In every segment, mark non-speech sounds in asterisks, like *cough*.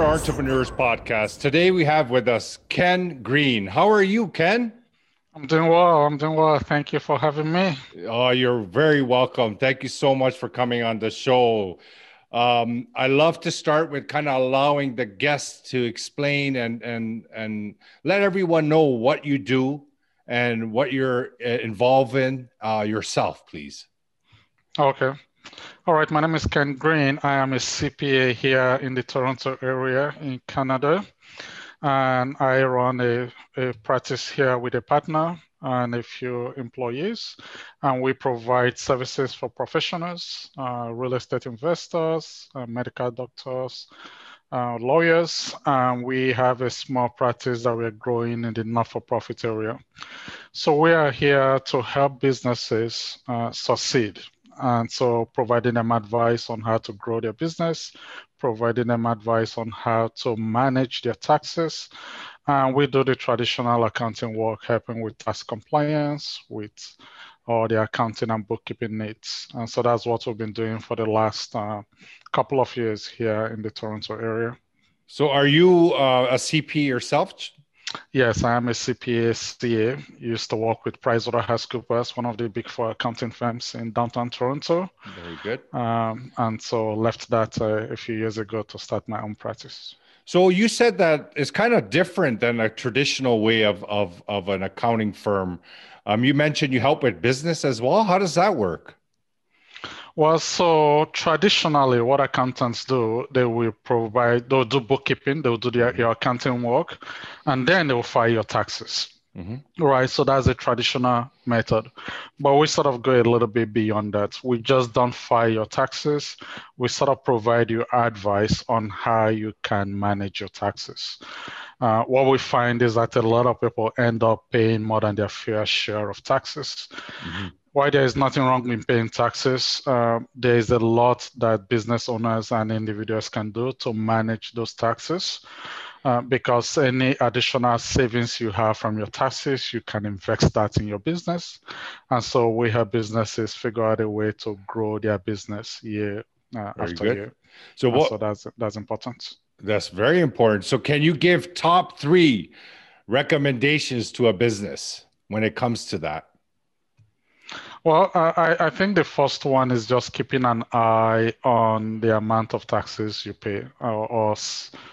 Super Entrepreneurs Podcast. Today we have with us Ken Green. How are you, Ken? I'm doing well. I'm doing well. Thank you for having me. Oh, you're very welcome. Thank you so much for coming on the show. Um, I love to start with kind of allowing the guests to explain and and and let everyone know what you do and what you're uh, involved in uh, yourself, please. Okay. All right. My name is Ken Green. I am a CPA here in the Toronto area in Canada, and I run a, a practice here with a partner and a few employees. And we provide services for professionals, uh, real estate investors, uh, medical doctors, uh, lawyers. And we have a small practice that we're growing in the not for profit area. So we are here to help businesses uh, succeed. And so providing them advice on how to grow their business, providing them advice on how to manage their taxes, and we do the traditional accounting work, helping with tax compliance, with all the accounting and bookkeeping needs. And so that's what we've been doing for the last uh, couple of years here in the Toronto area. So, are you uh, a CP yourself? Yes, I am a CPA CA. Used to work with PricewaterhouseCoopers, one of the big four accounting firms in downtown Toronto. Very good. Um, and so left that uh, a few years ago to start my own practice. So you said that it's kind of different than a traditional way of of of an accounting firm. Um, you mentioned you help with business as well. How does that work? Well, so traditionally, what accountants do, they will provide, they'll do bookkeeping, they'll do their, your accounting work, and then they'll file your taxes. Mm-hmm. Right. So that's a traditional method. But we sort of go a little bit beyond that. We just don't file your taxes. We sort of provide you advice on how you can manage your taxes. Uh, what we find is that a lot of people end up paying more than their fair share of taxes. Mm-hmm. Why there is nothing wrong in paying taxes, uh, there is a lot that business owners and individuals can do to manage those taxes. Uh, because any additional savings you have from your taxes, you can invest that in your business. And so we have businesses figure out a way to grow their business year uh, after good. year. So what? so that's that's important. That's very important. So can you give top three recommendations to a business when it comes to that? Well, I, I think the first one is just keeping an eye on the amount of taxes you pay, or, or,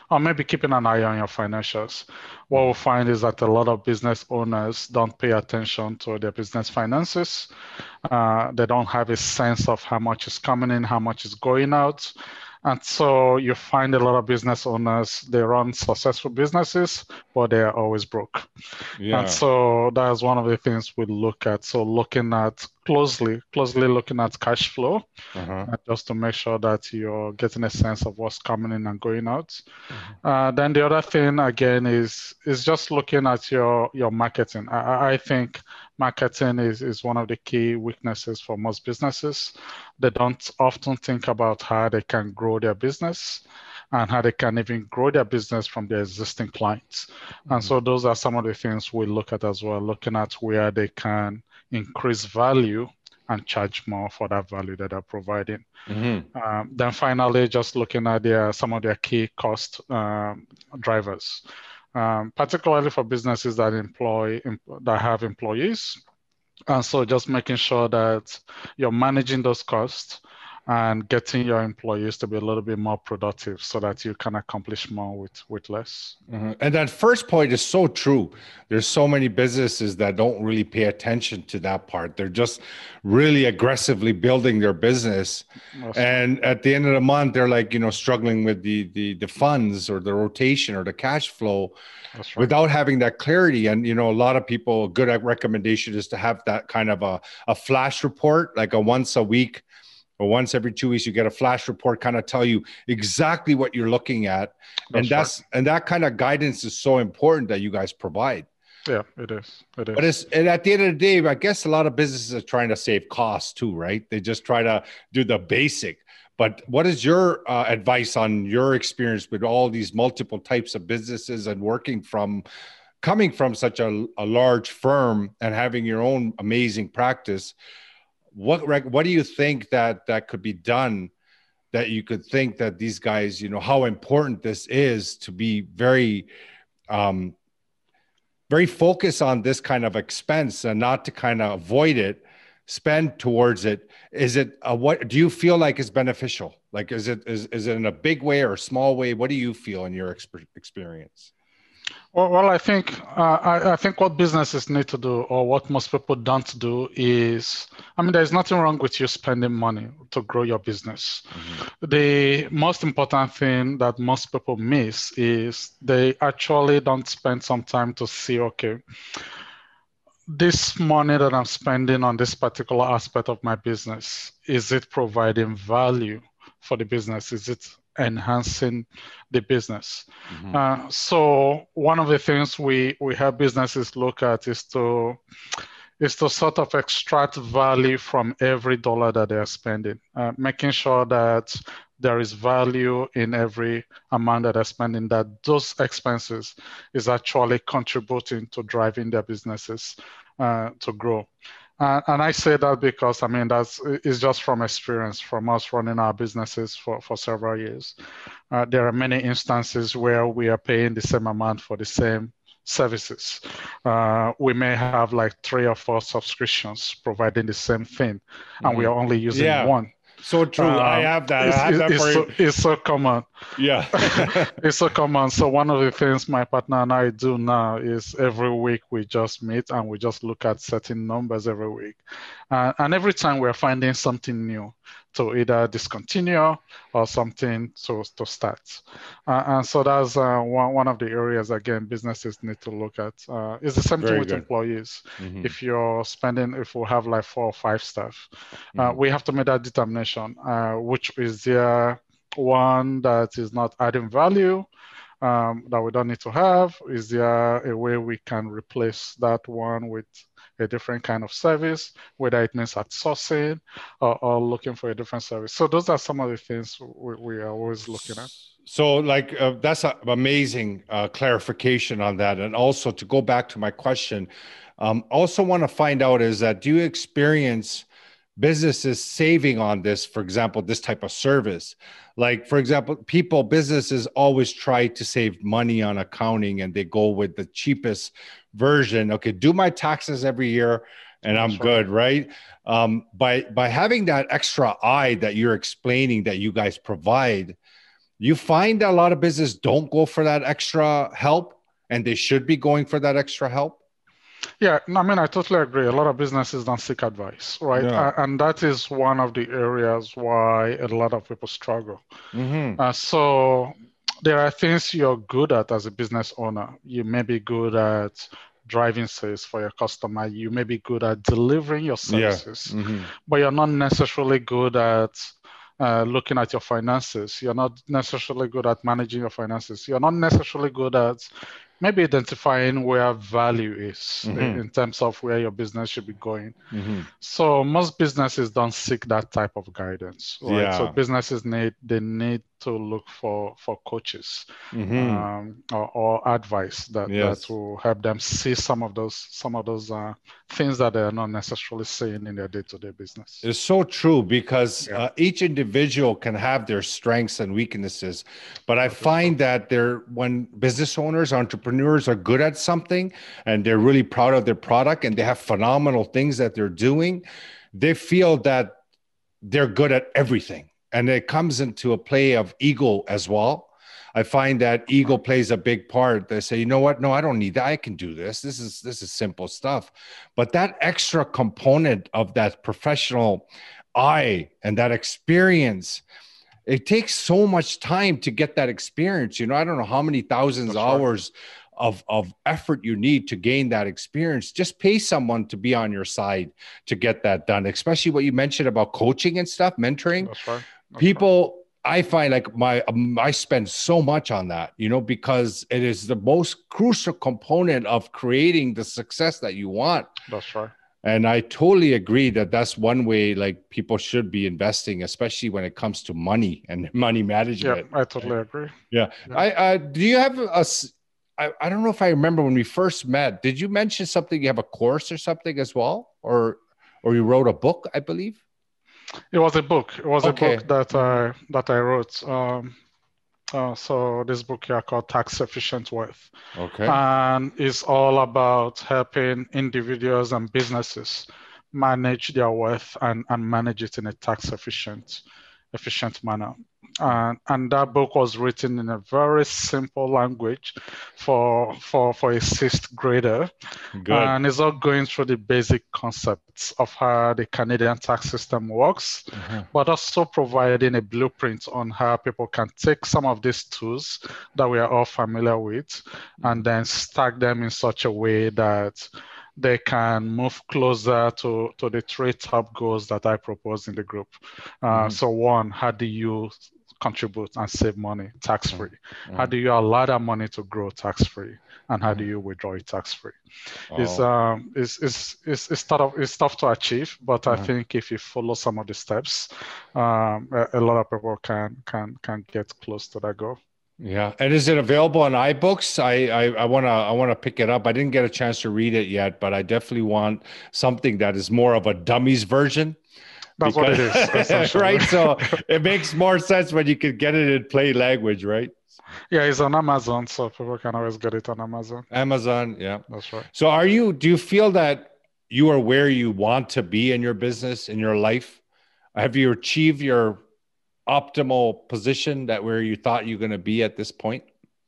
or maybe keeping an eye on your financials. What we'll find is that a lot of business owners don't pay attention to their business finances. Uh, they don't have a sense of how much is coming in, how much is going out. And so you find a lot of business owners, they run successful businesses, but they are always broke. Yeah. And so that's one of the things we look at. So looking at closely, closely looking at cash flow, uh-huh. just to make sure that you're getting a sense of what's coming in and going out. Uh-huh. Uh, then the other thing again is is just looking at your your marketing. I, I think marketing is, is one of the key weaknesses for most businesses. They don't often think about how they can grow their business and how they can even grow their business from their existing clients. Mm-hmm. And so those are some of the things we look at as well, looking at where they can increase value and charge more for that value that they're providing. Mm-hmm. Um, then finally, just looking at their some of their key cost um, drivers um, particularly for businesses that employ that have employees. And so just making sure that you're managing those costs and getting your employees to be a little bit more productive so that you can accomplish more with with less. Mm-hmm. and that first point is so true. There's so many businesses that don't really pay attention to that part. They're just really aggressively building their business. And at the end of the month they're like you know struggling with the the the funds or the rotation or the cash flow right. without having that clarity. And you know a lot of people a good recommendation is to have that kind of a, a flash report like a once a week or once every two weeks you get a flash report kind of tell you exactly what you're looking at. That's and that's right. and that kind of guidance is so important that you guys provide. Yeah it is. It is. but it's and at the end of the day i guess a lot of businesses are trying to save costs too right? They just try to do the basic. But what is your uh, advice on your experience with all these multiple types of businesses and working from coming from such a, a large firm and having your own amazing practice what what do you think that that could be done that you could think that these guys, you know, how important this is to be very, um, very focused on this kind of expense and not to kind of avoid it, spend towards it. Is it a, what do you feel like is beneficial? Like, is it is is it in a big way or a small way? What do you feel in your exp- experience? Well, well I think uh, I, I, think what businesses need to do, or what most people don't do, is I mean, there's nothing wrong with you spending money to grow your business. Mm-hmm. The most important thing that most people miss is they actually don't spend some time to see, okay, this money that I'm spending on this particular aspect of my business, is it providing value for the business? Is it enhancing the business. Mm-hmm. Uh, so one of the things we we have businesses look at is to is to sort of extract value from every dollar that they're spending, uh, making sure that there is value in every amount that they're spending, that those expenses is actually contributing to driving their businesses uh, to grow. Uh, and I say that because I mean that's is just from experience from us running our businesses for, for several years. Uh, there are many instances where we are paying the same amount for the same services. Uh, we may have like three or four subscriptions providing the same thing, and mm-hmm. we are only using yeah. one. So true. Um, I have that. It's, I have that it's, so, it's, so, common. Yeah. *laughs* it's so common. So one of the things my partner and I do now is every week we just meet and we just look at certain numbers every week. Uh, and every time we're finding something new to either discontinue or something to, to start. Uh, and so that's uh, one, one of the areas, again, businesses need to look at. Uh, it's the same Very thing with good. employees. Mm-hmm. If you're spending, if we have like four or five staff, uh, mm-hmm. we have to make that determination, uh, which is the one that is not adding value. Um, that we don't need to have? Is there a way we can replace that one with a different kind of service, whether it means outsourcing or, or looking for a different service. So those are some of the things we, we are always looking at. So, like, uh, that's an amazing uh, clarification on that. And also to go back to my question, um, also want to find out is that do you experience businesses saving on this, for example, this type of service? Like, for example, people, businesses always try to save money on accounting and they go with the cheapest version. Okay, do my taxes every year and I'm good, right? Um, by by having that extra eye that you're explaining that you guys provide, you find that a lot of business don't go for that extra help and they should be going for that extra help. Yeah, I mean, I totally agree. A lot of businesses don't seek advice, right? Yeah. Uh, and that is one of the areas why a lot of people struggle. Mm-hmm. Uh, so there are things you're good at as a business owner. You may be good at driving sales for your customer. You may be good at delivering your services, yeah. mm-hmm. but you're not necessarily good at uh, looking at your finances. You're not necessarily good at managing your finances. You're not necessarily good at maybe identifying where value is mm-hmm. in terms of where your business should be going. Mm-hmm. So most businesses don't seek that type of guidance. Right? Yeah. So businesses need they need to look for for coaches mm-hmm. um, or, or, advice that, yes. that will help them see some of those some of those uh, things that they're not necessarily seeing in their day-to-day business it's so true because yeah. uh, each individual can have their strengths and weaknesses but i find that they're when business owners entrepreneurs are good at something and they're really proud of their product and they have phenomenal things that they're doing they feel that they're good at everything and it comes into a play of ego as well. I find that ego plays a big part. They say, you know what? No, I don't need that. I can do this. This is this is simple stuff. But that extra component of that professional eye and that experience, it takes so much time to get that experience. You know, I don't know how many thousands of hours of, of effort you need to gain that experience. Just pay someone to be on your side to get that done, especially what you mentioned about coaching and stuff, mentoring. That's right people I find like my um, I spend so much on that, you know, because it is the most crucial component of creating the success that you want. That's right. And I totally agree that that's one way like people should be investing, especially when it comes to money and *laughs* money management. Yeah, I totally agree. Yeah. yeah. I uh, do you have a I, I don't know if I remember when we first met. Did you mention something? You have a course or something as well, or or you wrote a book, I believe. It was a book. It was okay. a book that I that I wrote. Um, uh, so this book here called Tax Efficient Wealth. Okay. And it's all about helping individuals and businesses manage their wealth and, and manage it in a tax efficient efficient manner. And, and that book was written in a very simple language for for for a sixth grader Good. and it's all going through the basic concepts of how the canadian tax system works mm-hmm. but also providing a blueprint on how people can take some of these tools that we are all familiar with and then stack them in such a way that they can move closer to, to the three top goals that I propose in the group. Uh, mm-hmm. So one, how do you contribute and save money tax free? Mm-hmm. How do you allow that money to grow tax free? And how do mm-hmm. you withdraw it tax free? Oh. It's, um, it's, it's, it's, it's, tough, it's tough to achieve, but I mm-hmm. think if you follow some of the steps, um, a, a lot of people can, can, can get close to that goal. Yeah, and is it available on iBooks? I I, I wanna I wanna pick it up. I didn't get a chance to read it yet, but I definitely want something that is more of a dummies version. That's because, what it is, *laughs* right? So it makes more sense when you can get it in plain language, right? Yeah, it's on Amazon, so people can always get it on Amazon. Amazon, yeah, that's right. So, are you? Do you feel that you are where you want to be in your business in your life? Have you achieved your optimal position that where you thought you're going to be at this point?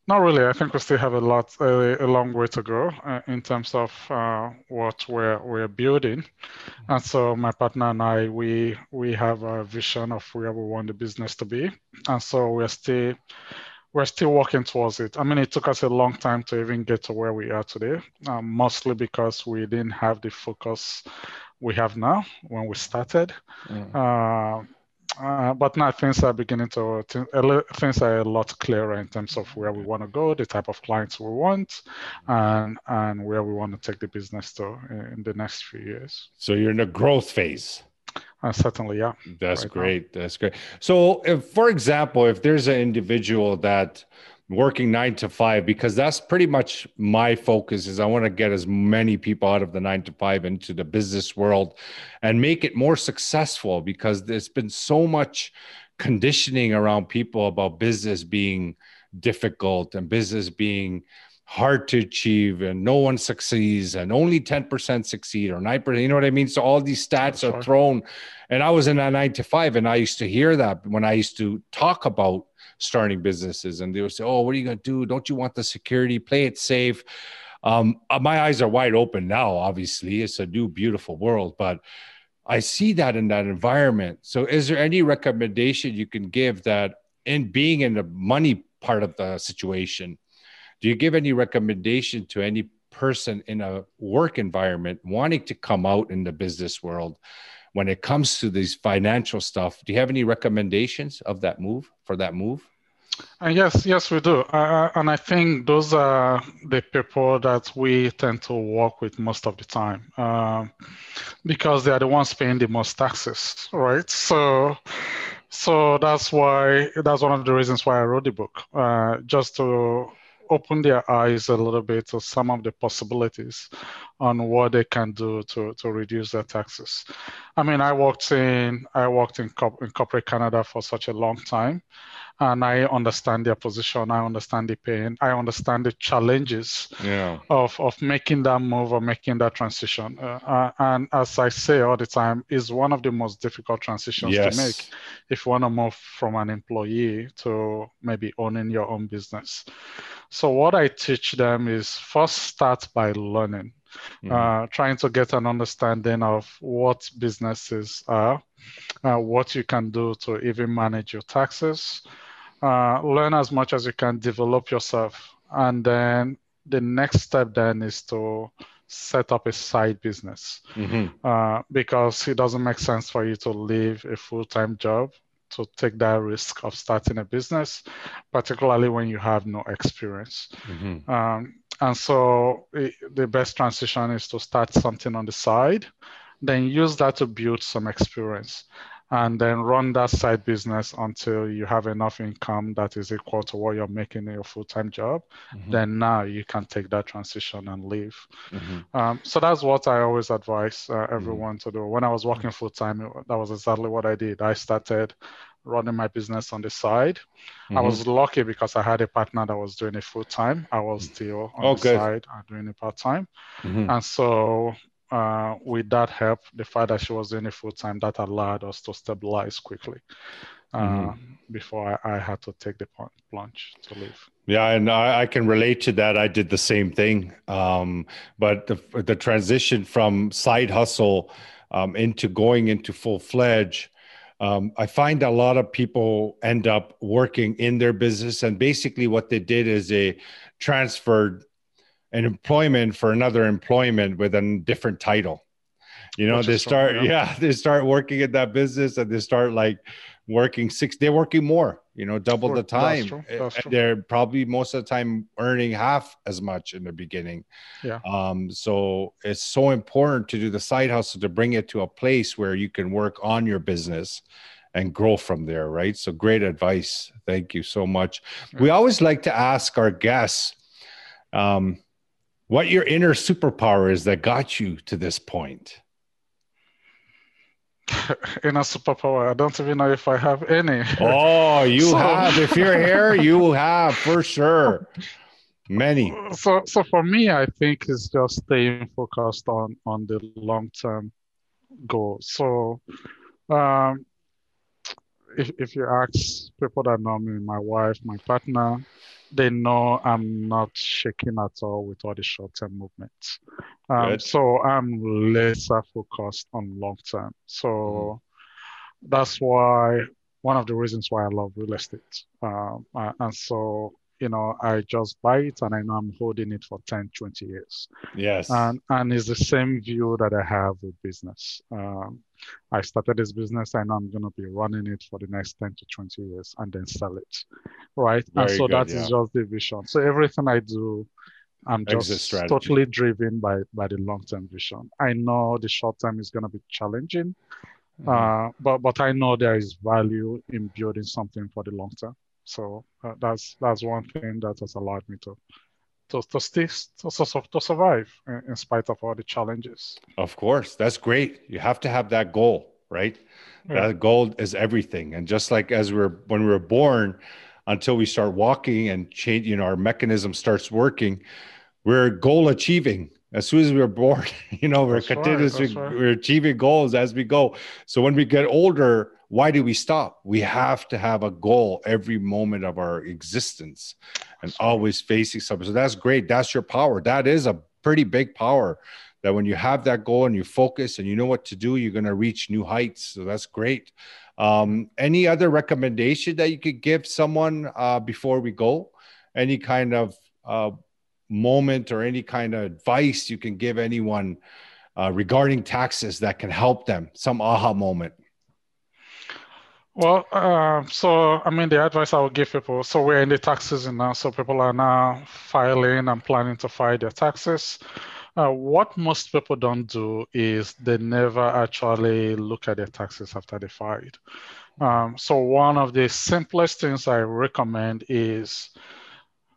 Not really. I think we still have a lot, a, a long way to go uh, in terms of uh, what we're we're building. And so my partner and I, we we have a vision of where we want the business to be, and so we're still we're still working towards it. I mean, it took us a long time to even get to where we are today, um, mostly because we didn't have the focus we have now when we started. Mm. Uh, uh, but now things are beginning to things are a lot clearer in terms of where we want to go, the type of clients we want, and and where we want to take the business to in the next few years. So you're in a growth phase. Uh, certainly, yeah. That's right great. Now. That's great. So, if, for example, if there's an individual that working nine to five because that's pretty much my focus is i want to get as many people out of the nine to five into the business world and make it more successful because there's been so much conditioning around people about business being difficult and business being hard to achieve and no one succeeds and only 10% succeed or 9% you know what i mean? So all these stats are thrown and i was in a nine to five and i used to hear that when i used to talk about starting businesses and they would say, Oh, what are you going to do? Don't you want the security? Play it safe. Um, uh, my eyes are wide open now, obviously. It's a new, beautiful world, but I see that in that environment. So, is there any recommendation you can give that in being in the money part of the situation, do you give any recommendation to any person in a work environment wanting to come out in the business world when it comes to these financial stuff do you have any recommendations of that move for that move? Uh, yes yes we do. Uh, and i think those are the people that we tend to work with most of the time uh, because they are the ones paying the most taxes right? So so that's why that's one of the reasons why i wrote the book uh, just to open their eyes a little bit to some of the possibilities on what they can do to, to reduce their taxes. I mean, I worked in I worked in, in corporate Canada for such a long time, and I understand their position. I understand the pain. I understand the challenges yeah. of, of making that move or making that transition. Uh, uh, and as I say all the time, is one of the most difficult transitions yes. to make if you want to move from an employee to maybe owning your own business. So what I teach them is first start by learning. Mm-hmm. Uh, trying to get an understanding of what businesses are, uh, what you can do to even manage your taxes, uh, learn as much as you can, develop yourself, and then the next step then is to set up a side business mm-hmm. uh, because it doesn't make sense for you to leave a full-time job to take that risk of starting a business, particularly when you have no experience. Mm-hmm. Um, and so it, the best transition is to start something on the side, then use that to build some experience and then run that side business until you have enough income that is equal to what you're making in your full-time job mm-hmm. then now you can take that transition and leave mm-hmm. um, so that's what i always advise uh, mm-hmm. everyone mm-hmm. to do when i was working full-time that was exactly what i did i started running my business on the side i mm-hmm. was lucky because i had a partner that was doing it full-time i was mm. still on oh, the good. side and doing it part-time mm-hmm. and so uh, with that help, the fact that she was doing it full time, that allowed us to stabilize quickly uh, mm-hmm. before I, I, had to take the plunge to leave. Yeah, and I, I, can relate to that. I did the same thing, um, but the the transition from side hustle um, into going into full fledged. Um, I find a lot of people end up working in their business, and basically what they did is they transferred an employment for another employment with a different title. You know, Which they start, yeah. yeah, *laughs* they start working at that business and they start like working six, they're working more, you know, double the time. That's true. That's true. They're probably most of the time earning half as much in the beginning. Yeah. Um, so it's so important to do the side hustle to bring it to a place where you can work on your business and grow from there, right? So great advice. Thank you so much. We always like to ask our guests, um, what your inner superpower is that got you to this point. *laughs* inner superpower. I don't even know if I have any. Oh, you *laughs* so, have. If you're here, you have for sure. Many. So, so for me, I think it's just staying focused on on the long term goal. So, um, if if you ask people that know me, my wife, my partner, they know I'm not shaking at all with all the short term movements. Um, so I'm laser focused on long term. So mm. that's why one of the reasons why I love real estate. Um, and so you know, I just buy it and I know I'm holding it for 10, 20 years. Yes. And and it's the same view that I have with business. Um, I started this business, I know I'm going to be running it for the next 10 to 20 years and then sell it. Right. Very and so good, that yeah. is just the vision. So everything I do, I'm just totally driven by, by the long term vision. I know the short term is going to be challenging, mm-hmm. uh, but, but I know there is value in building something for the long term. So uh, that's that's one thing that has allowed me to to to stay to, to survive in, in spite of all the challenges. Of course, that's great. You have to have that goal, right? Yeah. That goal is everything. And just like as we're when we were born, until we start walking and change, you know, our mechanism starts working, we're goal achieving as soon as we're born *laughs* you know we're continuously right, right. we're achieving goals as we go. So when we get older why do we stop? We have to have a goal every moment of our existence and always facing something. So that's great. That's your power. That is a pretty big power that when you have that goal and you focus and you know what to do you're going to reach new heights. So that's great. Um, any other recommendation that you could give someone uh, before we go? Any kind of uh, moment or any kind of advice you can give anyone uh, regarding taxes that can help them? Some aha moment. Well, uh, so I mean, the advice I would give people. So we're in the tax season now, so people are now filing and planning to file their taxes. Uh, what most people don't do is they never actually look at their taxes after they filed. Um, so one of the simplest things I recommend is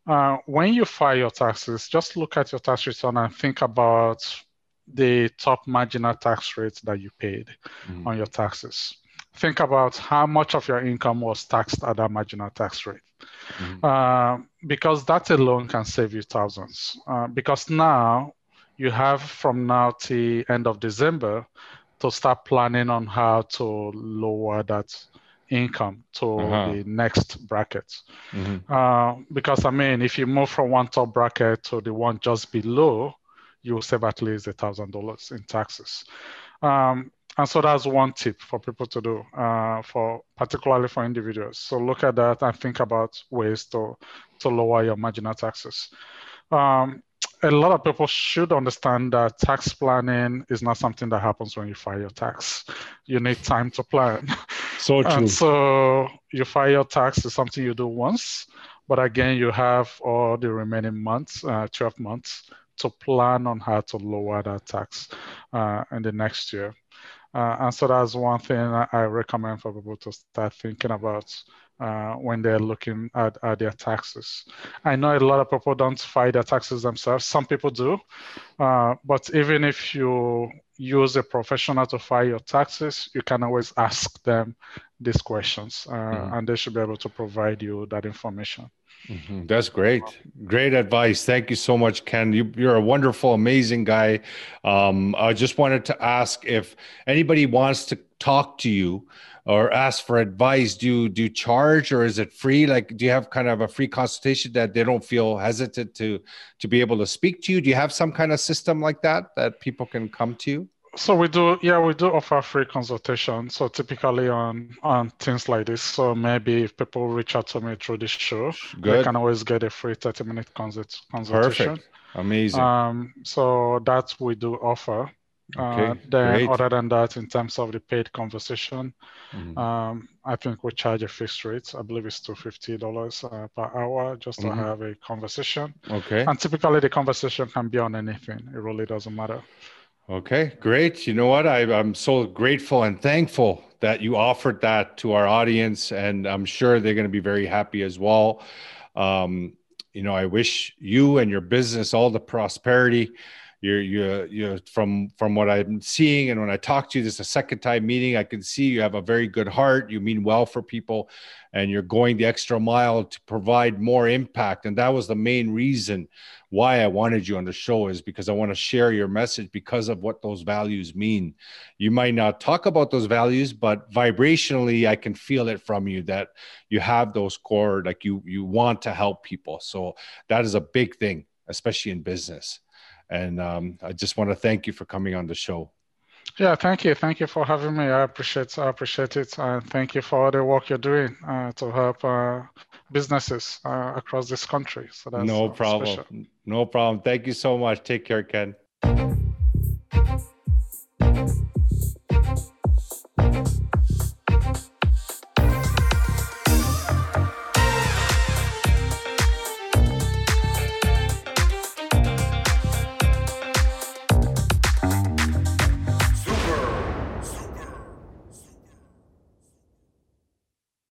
uh, when you file your taxes, just look at your tax return and think about the top marginal tax rate that you paid mm-hmm. on your taxes. Think about how much of your income was taxed at that marginal tax rate. Mm-hmm. Uh, because that alone can save you thousands. Uh, because now you have from now to end of December to start planning on how to lower that income to uh-huh. the next bracket. Mm-hmm. Uh, because I mean, if you move from one top bracket to the one just below, you will save at least a thousand dollars in taxes. Um, and so that's one tip for people to do, uh, for particularly for individuals. So look at that and think about ways to to lower your marginal taxes. Um, a lot of people should understand that tax planning is not something that happens when you file your tax. You need time to plan. *laughs* So true. And so you file your tax is something you do once, but again, you have all the remaining months, uh, 12 months, to plan on how to lower that tax uh, in the next year. Uh, and so that's one thing I recommend for people to start thinking about uh, when they're looking at, at, their taxes. I know a lot of people don't file their taxes themselves. Some people do. Uh, but even if you use a professional to file your taxes, you can always ask them these questions uh, mm-hmm. and they should be able to provide you that information. Mm-hmm. That's great. Great advice. Thank you so much, Ken. You, are a wonderful, amazing guy. Um, I just wanted to ask if anybody wants to talk to you or ask for advice do you do you charge or is it free like do you have kind of a free consultation that they don't feel hesitant to to be able to speak to you do you have some kind of system like that that people can come to you so we do yeah we do offer free consultation so typically on on things like this so maybe if people reach out to me through this show Good. they can always get a free 30 minute consult consultation Perfect. amazing um so that we do offer Okay, uh, then great. other than that, in terms of the paid conversation, mm-hmm. um, I think we charge a fixed rate. I believe it's two fifty dollars uh, per hour just mm-hmm. to have a conversation. Okay. And typically, the conversation can be on anything. It really doesn't matter. Okay, great. You know what? I, I'm so grateful and thankful that you offered that to our audience, and I'm sure they're going to be very happy as well. Um, you know, I wish you and your business all the prosperity you're you you from from what I'm seeing and when I talk to you this is a second time meeting I can see you have a very good heart you mean well for people and you're going the extra mile to provide more impact and that was the main reason why I wanted you on the show is because I want to share your message because of what those values mean. You might not talk about those values but vibrationally I can feel it from you that you have those core like you you want to help people. So that is a big thing especially in business and um, I just want to thank you for coming on the show. Yeah, thank you. Thank you for having me. I appreciate I appreciate it. And thank you for all the work you're doing uh, to help uh, businesses uh, across this country. So that's no uh, problem. Special. No problem. Thank you so much. Take care, Ken.